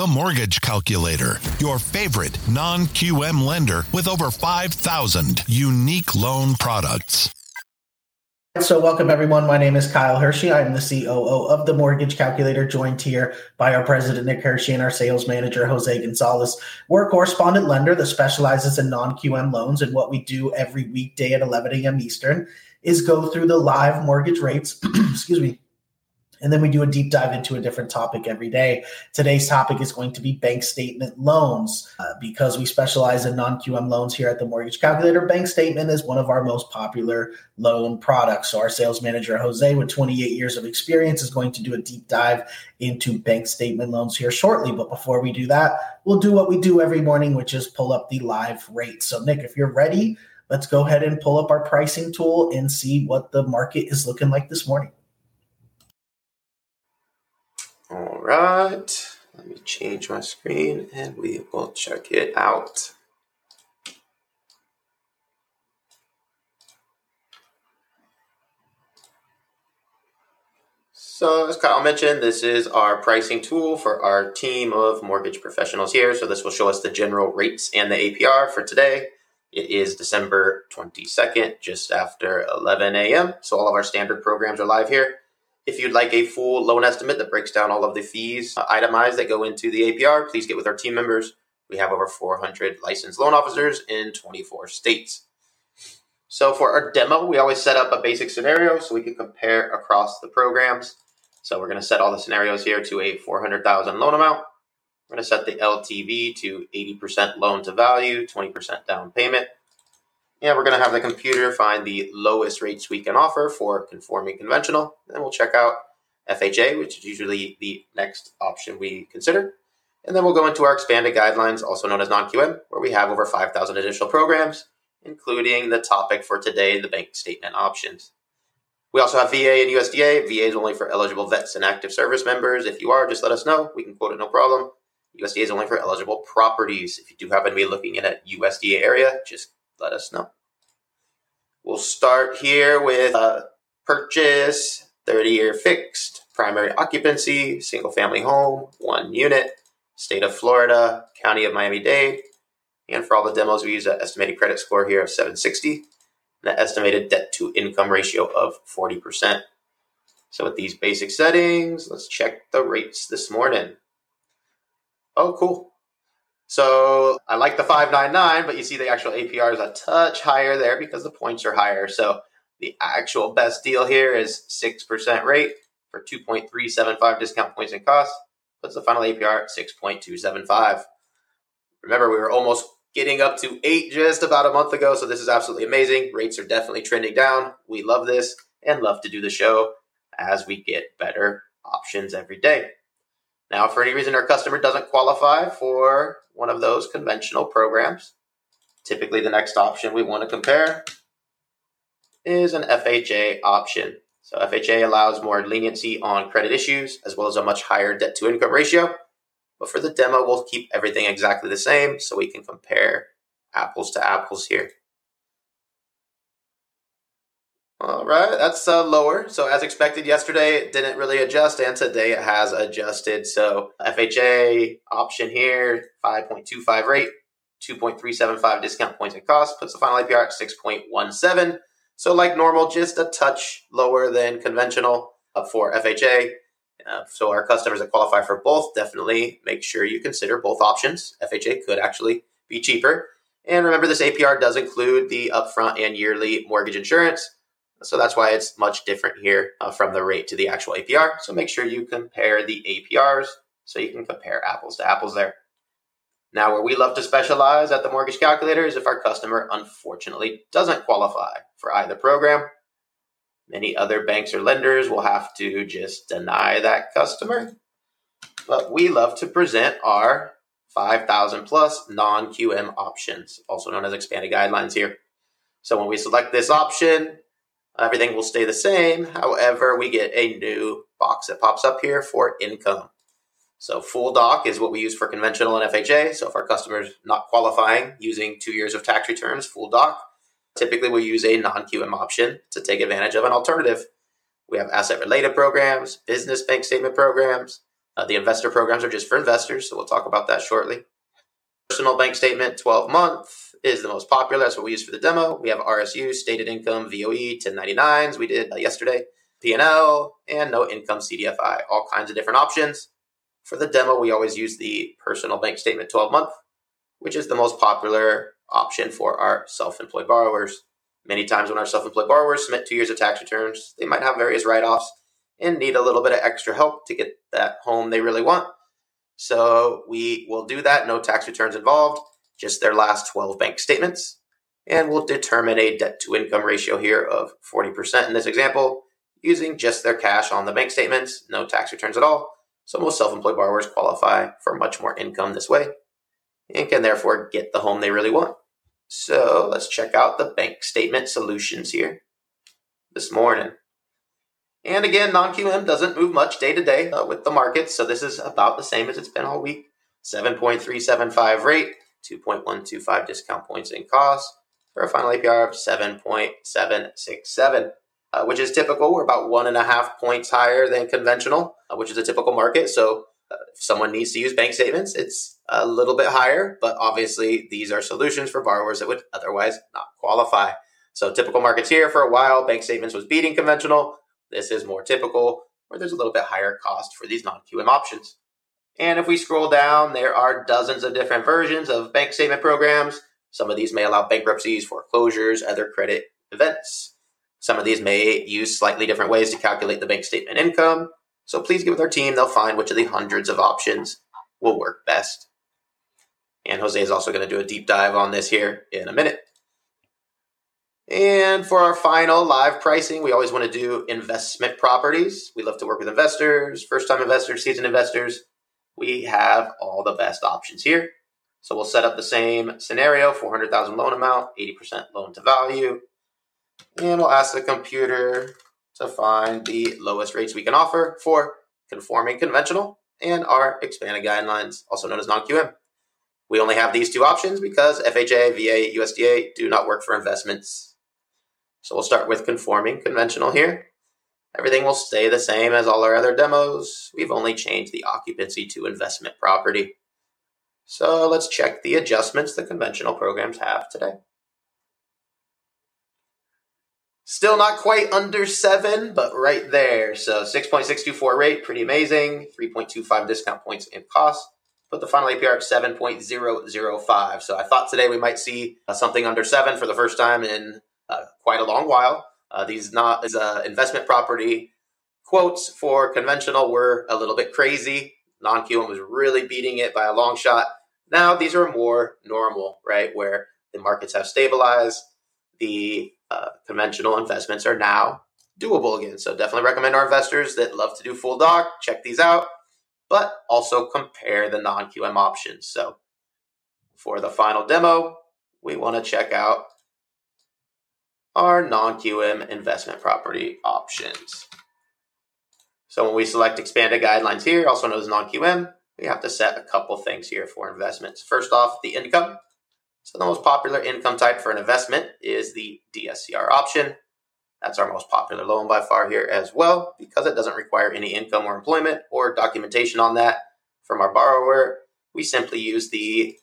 The Mortgage Calculator, your favorite non QM lender with over 5,000 unique loan products. So, welcome everyone. My name is Kyle Hershey. I'm the COO of the Mortgage Calculator, joined here by our president, Nick Hershey, and our sales manager, Jose Gonzalez. We're a correspondent lender that specializes in non QM loans. And what we do every weekday at 11 a.m. Eastern is go through the live mortgage rates, excuse me, and then we do a deep dive into a different topic every day. Today's topic is going to be bank statement loans. Uh, because we specialize in non QM loans here at the Mortgage Calculator, bank statement is one of our most popular loan products. So, our sales manager, Jose, with 28 years of experience, is going to do a deep dive into bank statement loans here shortly. But before we do that, we'll do what we do every morning, which is pull up the live rates. So, Nick, if you're ready, let's go ahead and pull up our pricing tool and see what the market is looking like this morning. All right, let me change my screen and we will check it out. So as Kyle mentioned, this is our pricing tool for our team of mortgage professionals here. So this will show us the general rates and the APR for today. It is December 22nd, just after 11 a.m. So all of our standard programs are live here. If you'd like a full loan estimate that breaks down all of the fees uh, itemized that go into the APR, please get with our team members. We have over 400 licensed loan officers in 24 states. So for our demo, we always set up a basic scenario so we can compare across the programs. So we're going to set all the scenarios here to a 400,000 loan amount. We're going to set the LTV to 80% loan to value, 20% down payment. And we're going to have the computer find the lowest rates we can offer for conforming conventional. Then we'll check out FHA, which is usually the next option we consider. And then we'll go into our expanded guidelines, also known as non-QM, where we have over 5,000 additional programs, including the topic for today, the bank statement options. We also have VA and USDA. VA is only for eligible vets and active service members. If you are, just let us know. We can quote it, no problem. USDA is only for eligible properties. If you do happen to be looking in a USDA area, just let us know. We'll start here with a purchase, 30 year fixed, primary occupancy, single family home, one unit, state of Florida, county of Miami Dade. And for all the demos, we use an estimated credit score here of 760 and an estimated debt to income ratio of 40%. So with these basic settings, let's check the rates this morning. Oh, cool. So I like the 599, but you see the actual APR is a touch higher there because the points are higher. So the actual best deal here is 6% rate for 2.375 discount points and costs. Puts the final APR at 6.275. Remember, we were almost getting up to 8 just about a month ago, so this is absolutely amazing. Rates are definitely trending down. We love this and love to do the show as we get better options every day. Now, for any reason our customer doesn't qualify for one of those conventional programs, typically the next option we want to compare is an FHA option. So FHA allows more leniency on credit issues as well as a much higher debt to income ratio. But for the demo, we'll keep everything exactly the same so we can compare apples to apples here. All right, that's uh, lower. So as expected yesterday, it didn't really adjust, and today it has adjusted. So FHA option here, 5.25 rate, 2.375 discount points and cost, puts the final APR at 6.17. So like normal, just a touch lower than conventional for FHA. Uh, so our customers that qualify for both, definitely make sure you consider both options. FHA could actually be cheaper. And remember, this APR does include the upfront and yearly mortgage insurance. So that's why it's much different here uh, from the rate to the actual APR. So make sure you compare the APRs so you can compare apples to apples there. Now, where we love to specialize at the mortgage calculator is if our customer unfortunately doesn't qualify for either program. Many other banks or lenders will have to just deny that customer. But we love to present our 5,000 plus non QM options, also known as expanded guidelines here. So when we select this option, Everything will stay the same. However, we get a new box that pops up here for income. So full doc is what we use for conventional and FHA. So if our customer's not qualifying using two years of tax returns, full doc, typically we use a non-QM option to take advantage of an alternative. We have asset related programs, business bank statement programs, Uh, the investor programs are just for investors, so we'll talk about that shortly. Personal bank statement, 12 month is the most popular. That's what we use for the demo. We have RSU, stated income, VOE, 1099s. We did uh, yesterday, P&L, and no income CDFI. All kinds of different options. For the demo, we always use the personal bank statement 12 month, which is the most popular option for our self employed borrowers. Many times, when our self employed borrowers submit two years of tax returns, they might have various write offs and need a little bit of extra help to get that home they really want. So we will do that, no tax returns involved, just their last 12 bank statements. And we'll determine a debt to income ratio here of 40% in this example, using just their cash on the bank statements, no tax returns at all. So most self employed borrowers qualify for much more income this way and can therefore get the home they really want. So let's check out the bank statement solutions here this morning. And again, non QM doesn't move much day to day uh, with the markets, so this is about the same as it's been all week. 7.375 rate, 2.125 discount points in cost for a final APR of 7.767, uh, which is typical. We're about one and a half points higher than conventional, uh, which is a typical market. So uh, if someone needs to use bank statements, it's a little bit higher, but obviously these are solutions for borrowers that would otherwise not qualify. So typical markets here for a while, bank statements was beating conventional. This is more typical, where there's a little bit higher cost for these non QM options. And if we scroll down, there are dozens of different versions of bank statement programs. Some of these may allow bankruptcies, foreclosures, other credit events. Some of these may use slightly different ways to calculate the bank statement income. So please get with our team. They'll find which of the hundreds of options will work best. And Jose is also going to do a deep dive on this here in a minute. And for our final live pricing, we always want to do investment properties. We love to work with investors, first time investors, seasoned investors. We have all the best options here. So we'll set up the same scenario 400,000 loan amount, 80% loan to value. And we'll ask the computer to find the lowest rates we can offer for conforming conventional and our expanded guidelines, also known as non QM. We only have these two options because FHA, VA, USDA do not work for investments so we'll start with conforming conventional here. Everything will stay the same as all our other demos. We've only changed the occupancy to investment property. So let's check the adjustments the conventional programs have today. Still not quite under 7, but right there. So 6.624 rate, pretty amazing. 3.25 discount points in cost. Put the final APR at 7.005. So I thought today we might see uh, something under 7 for the first time in uh, quite a long while. Uh, these not as uh, investment property quotes for conventional were a little bit crazy. Non QM was really beating it by a long shot. Now these are more normal, right? Where the markets have stabilized. The uh, conventional investments are now doable again. So definitely recommend our investors that love to do full doc check these out, but also compare the non QM options. So for the final demo, we want to check out are non-QM investment property options. So when we select expanded guidelines here, also known as non-QM, we have to set a couple things here for investments. First off, the income. So the most popular income type for an investment is the DSCR option. That's our most popular loan by far here as well because it doesn't require any income or employment or documentation on that from our borrower. We simply use the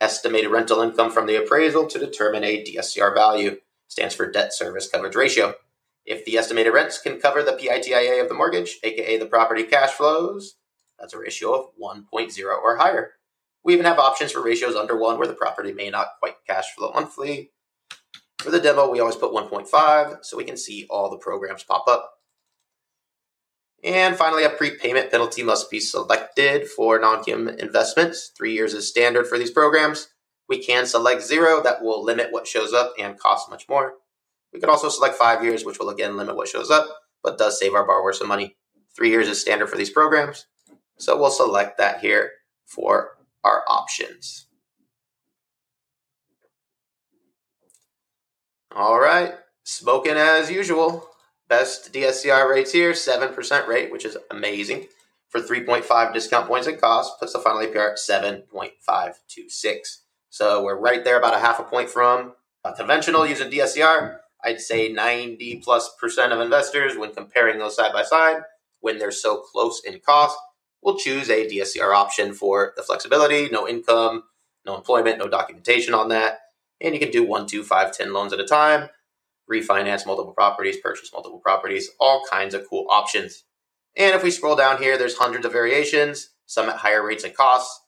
estimated rental income from the appraisal to determine a DSCR value stands for debt service coverage ratio. If the estimated rents can cover the PITIA of the mortgage, aka the property cash flows, that's a ratio of 1.0 or higher. We even have options for ratios under 1 where the property may not quite cash flow monthly. For the demo, we always put 1.5 so we can see all the programs pop up. And finally, a prepayment penalty must be selected for non QM investments. Three years is standard for these programs. We can select zero, that will limit what shows up and cost much more. We can also select five years, which will again limit what shows up, but does save our borrower some money. Three years is standard for these programs. So we'll select that here for our options. All right, smoking as usual. Best DSCR rates here, 7% rate, which is amazing. For 3.5 discount points and cost, puts the final APR at 7.526. So we're right there, about a half a point from a conventional using DSCR. I'd say 90 plus percent of investors, when comparing those side by side, when they're so close in cost, we'll choose a DSCR option for the flexibility, no income, no employment, no documentation on that. And you can do one, two, five, ten loans at a time, refinance multiple properties, purchase multiple properties, all kinds of cool options. And if we scroll down here, there's hundreds of variations, some at higher rates and costs,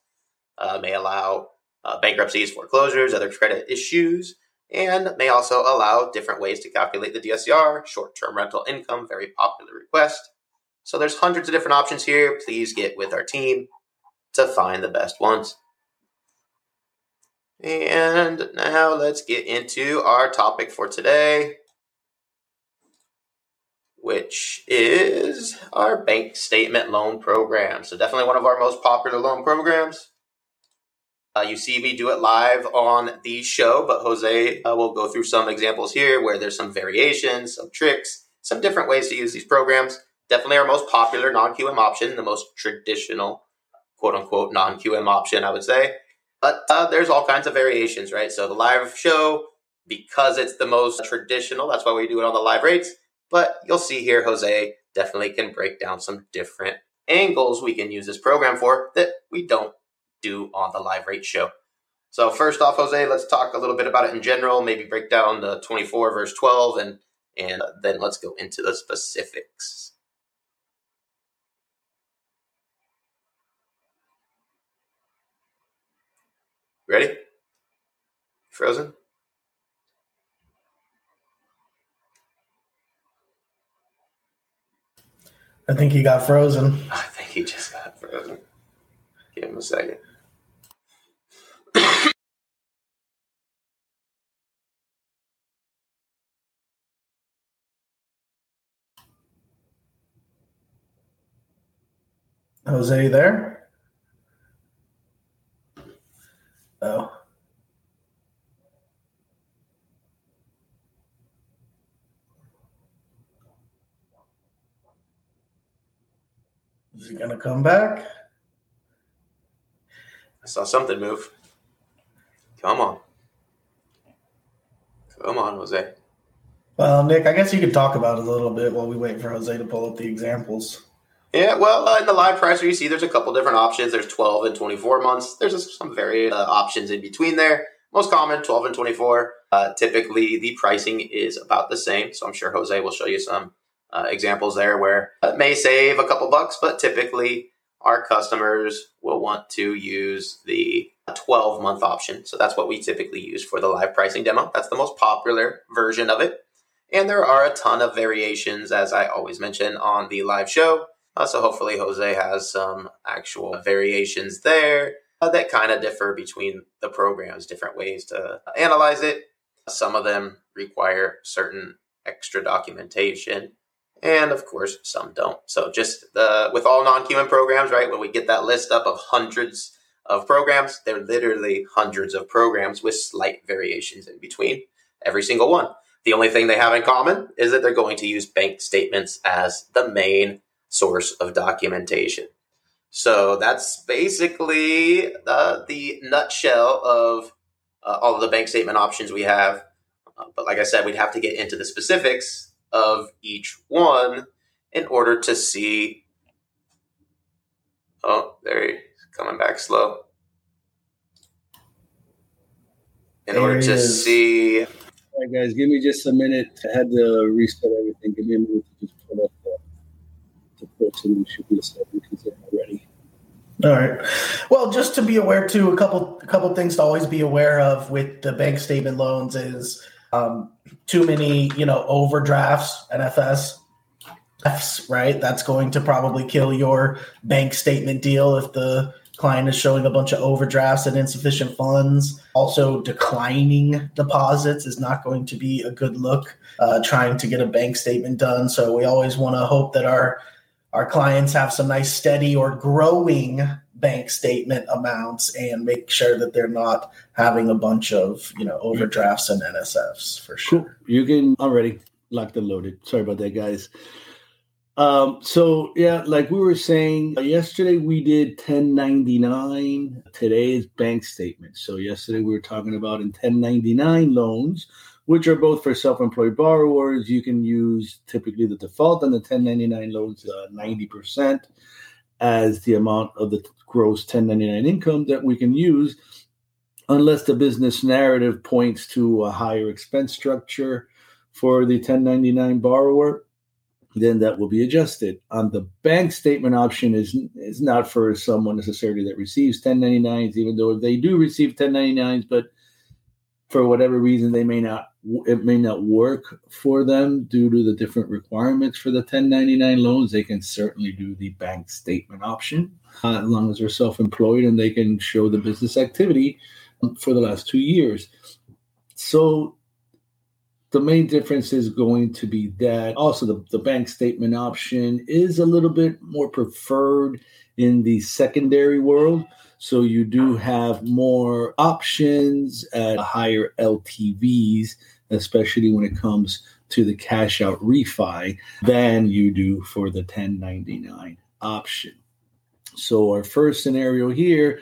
uh, may allow uh, bankruptcies, foreclosures, other credit issues, and may also allow different ways to calculate the DSCR, short-term rental income, very popular request. So there's hundreds of different options here. Please get with our team to find the best ones. And now let's get into our topic for today, which is our bank statement loan program. So, definitely one of our most popular loan programs. Uh, you see me do it live on the show, but Jose uh, will go through some examples here where there's some variations, some tricks, some different ways to use these programs. Definitely our most popular non QM option, the most traditional, quote unquote, non QM option, I would say. But uh, there's all kinds of variations, right? So the live show, because it's the most traditional, that's why we do it on the live rates. But you'll see here, Jose definitely can break down some different angles we can use this program for that we don't do on the live rate show. So first off, Jose, let's talk a little bit about it in general. Maybe break down the 24 verse 12, and and then let's go into the specifics. Ready? Frozen? I think he got frozen. I think he just got frozen. Give him a second. Jose, there? Oh. Is he gonna come back? I saw something move. Come on. Come on, Jose. Well, Nick, I guess you could talk about it a little bit while we wait for Jose to pull up the examples. Yeah, well, uh, in the live pricer, you see there's a couple different options. There's 12 and 24 months. There's some varied uh, options in between there. Most common, 12 and 24. Uh, typically, the pricing is about the same. So I'm sure Jose will show you some uh, examples there where it may save a couple bucks, but typically our customers will want to use the 12 month option. So that's what we typically use for the live pricing demo. That's the most popular version of it. And there are a ton of variations, as I always mention on the live show. Uh, so hopefully Jose has some actual variations there uh, that kind of differ between the programs, different ways to analyze it. Some of them require certain extra documentation, and of course, some don't. So just the with all non-QM programs, right? When we get that list up of hundreds of programs, they're literally hundreds of programs with slight variations in between every single one. The only thing they have in common is that they're going to use bank statements as the main source of documentation. So that's basically uh, the nutshell of uh, all of the bank statement options we have. Uh, but like I said, we'd have to get into the specifics of each one in order to see. Oh, there he's coming back slow. In there order to is. see. All right, guys, give me just a minute. I had to reset everything. Give me a minute to just should be set because they're not ready. All right. Well, just to be aware too, a couple a couple things to always be aware of with the bank statement loans is um, too many, you know, overdrafts, NFS, Fs, right? That's going to probably kill your bank statement deal if the client is showing a bunch of overdrafts and insufficient funds. Also, declining deposits is not going to be a good look. Uh, trying to get a bank statement done, so we always want to hope that our our clients have some nice steady or growing bank statement amounts and make sure that they're not having a bunch of you know overdrafts and NSFs for sure. Cool. You can already locked and loaded. Sorry about that, guys. Um, so yeah, like we were saying uh, yesterday, we did 1099. Today is bank statements. So yesterday we were talking about in 1099 loans which are both for self-employed borrowers. You can use typically the default on the 1099 loans, uh, 90%. as the amount of the gross 1099 income that we can use unless the business narrative points to a higher expense structure for the 1099 borrower then that will be adjusted. Um, the bank statement option is is not for someone necessarily that receives 1099s, even though they do receive 1099s, but for whatever reason they may not it may not work for them due to the different requirements for the 1099 loans. They can certainly do the bank statement option uh, as long as they're self-employed and they can show the business activity for the last two years. So the main difference is going to be that also the, the bank statement option is a little bit more preferred in the secondary world. So you do have more options at higher LTVs, especially when it comes to the cash out refi, than you do for the 1099 option. So our first scenario here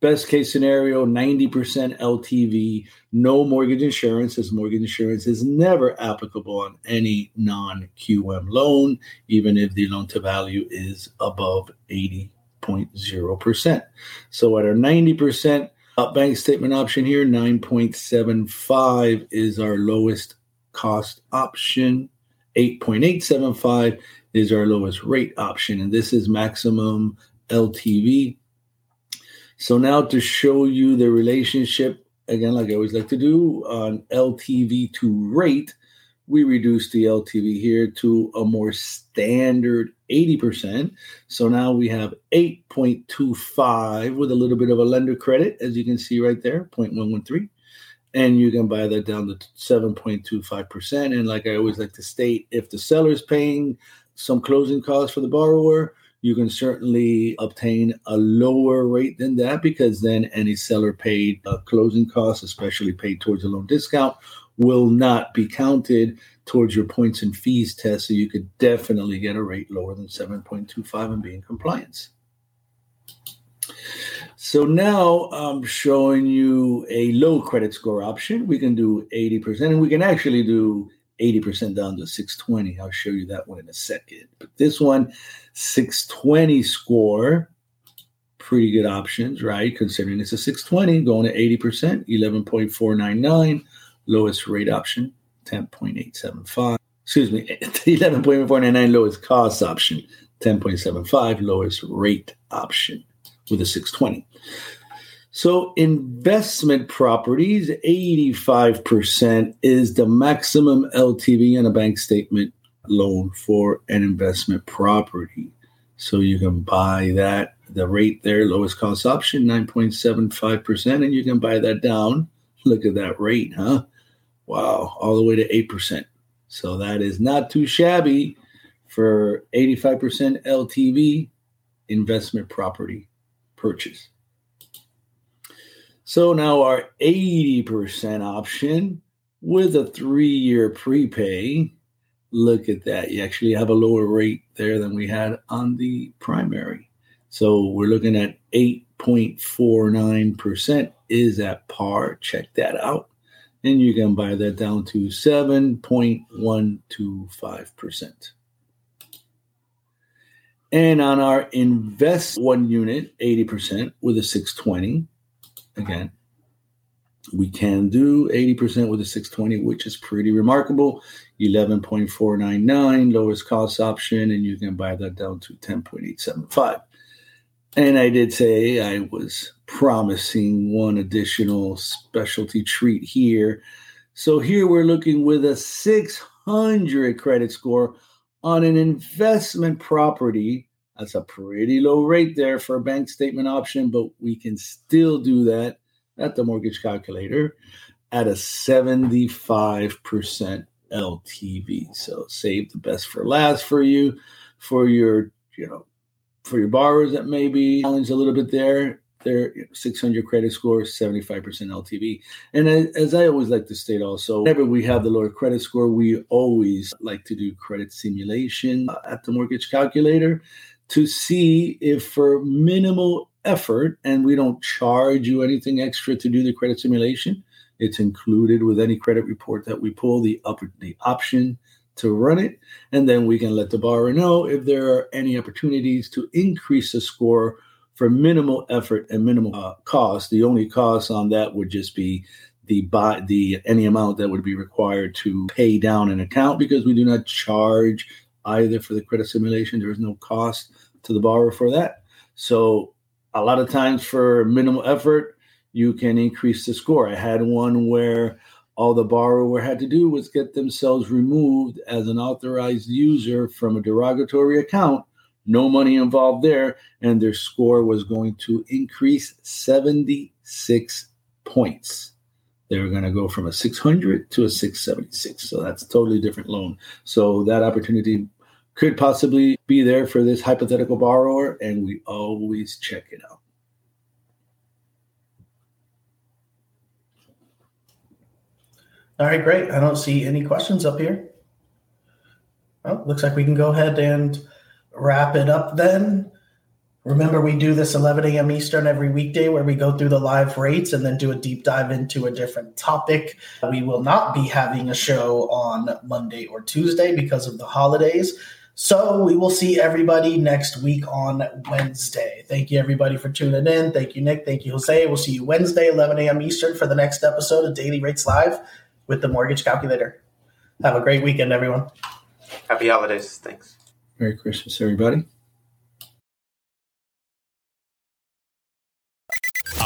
Best case scenario 90% LTV, no mortgage insurance, as mortgage insurance is never applicable on any non QM loan, even if the loan to value is above 80.0%. So at our 90% up bank statement option here, 9.75 is our lowest cost option, 8.875 is our lowest rate option, and this is maximum LTV so now to show you the relationship, again, like I always like to do on LTV to rate, we reduce the LTV here to a more standard 80%. So now we have 8.25 with a little bit of a lender credit, as you can see right there, 0.113. And you can buy that down to 7.25%. And like I always like to state, if the seller is paying some closing costs for the borrower, you can certainly obtain a lower rate than that because then any seller paid uh, closing costs, especially paid towards a loan discount, will not be counted towards your points and fees test. So you could definitely get a rate lower than 7.25 and be in compliance. So now I'm showing you a low credit score option. We can do 80%, and we can actually do 80% down to 620. I'll show you that one in a second. But this one, 620 score, pretty good options, right? Considering it's a 620, going to 80%, 11.499, lowest rate option, 10.875. Excuse me, 11.499 lowest cost option, 10.75 lowest rate option with a 620. So, investment properties, 85% is the maximum LTV in a bank statement loan for an investment property. So, you can buy that, the rate there, lowest cost option, 9.75%, and you can buy that down. Look at that rate, huh? Wow, all the way to 8%. So, that is not too shabby for 85% LTV investment property purchase. So now our 80% option with a three year prepay. Look at that. You actually have a lower rate there than we had on the primary. So we're looking at 8.49% is at par. Check that out. And you can buy that down to 7.125%. And on our invest one unit, 80% with a 620, again. We can do 80% with a 620, which is pretty remarkable. 11.499, lowest cost option, and you can buy that down to 10.875. And I did say I was promising one additional specialty treat here. So here we're looking with a 600 credit score on an investment property that's a pretty low rate there for a bank statement option, but we can still do that at the mortgage calculator at a 75% LTV. So save the best for last for you, for your, you know, for your borrowers that may be challenged a little bit there. Their 600 credit score, 75% LTV. And as I always like to state also, whenever we have the lower credit score, we always like to do credit simulation uh, at the mortgage calculator to see if for minimal effort, and we don't charge you anything extra to do the credit simulation, it's included with any credit report that we pull, the, upper, the option to run it. And then we can let the borrower know if there are any opportunities to increase the score for minimal effort and minimal uh, cost. The only cost on that would just be the buy the any amount that would be required to pay down an account because we do not charge either for the credit simulation. There is no cost to the borrower for that. So a lot of times for minimal effort, you can increase the score. I had one where all the borrower had to do was get themselves removed as an authorized user from a derogatory account. No money involved there, and their score was going to increase 76 points. They were going to go from a 600 to a 676. So that's a totally different loan. So that opportunity could possibly be there for this hypothetical borrower, and we always check it out. All right, great. I don't see any questions up here. Well, looks like we can go ahead and wrap it up then. Remember, we do this 11 a.m. Eastern every weekday where we go through the live rates and then do a deep dive into a different topic. We will not be having a show on Monday or Tuesday because of the holidays. So we will see everybody next week on Wednesday. Thank you, everybody, for tuning in. Thank you, Nick. Thank you, Jose. We'll see you Wednesday, 11 a.m. Eastern, for the next episode of Daily Rates Live with the Mortgage Calculator. Have a great weekend, everyone. Happy holidays. Thanks. Merry Christmas, everybody.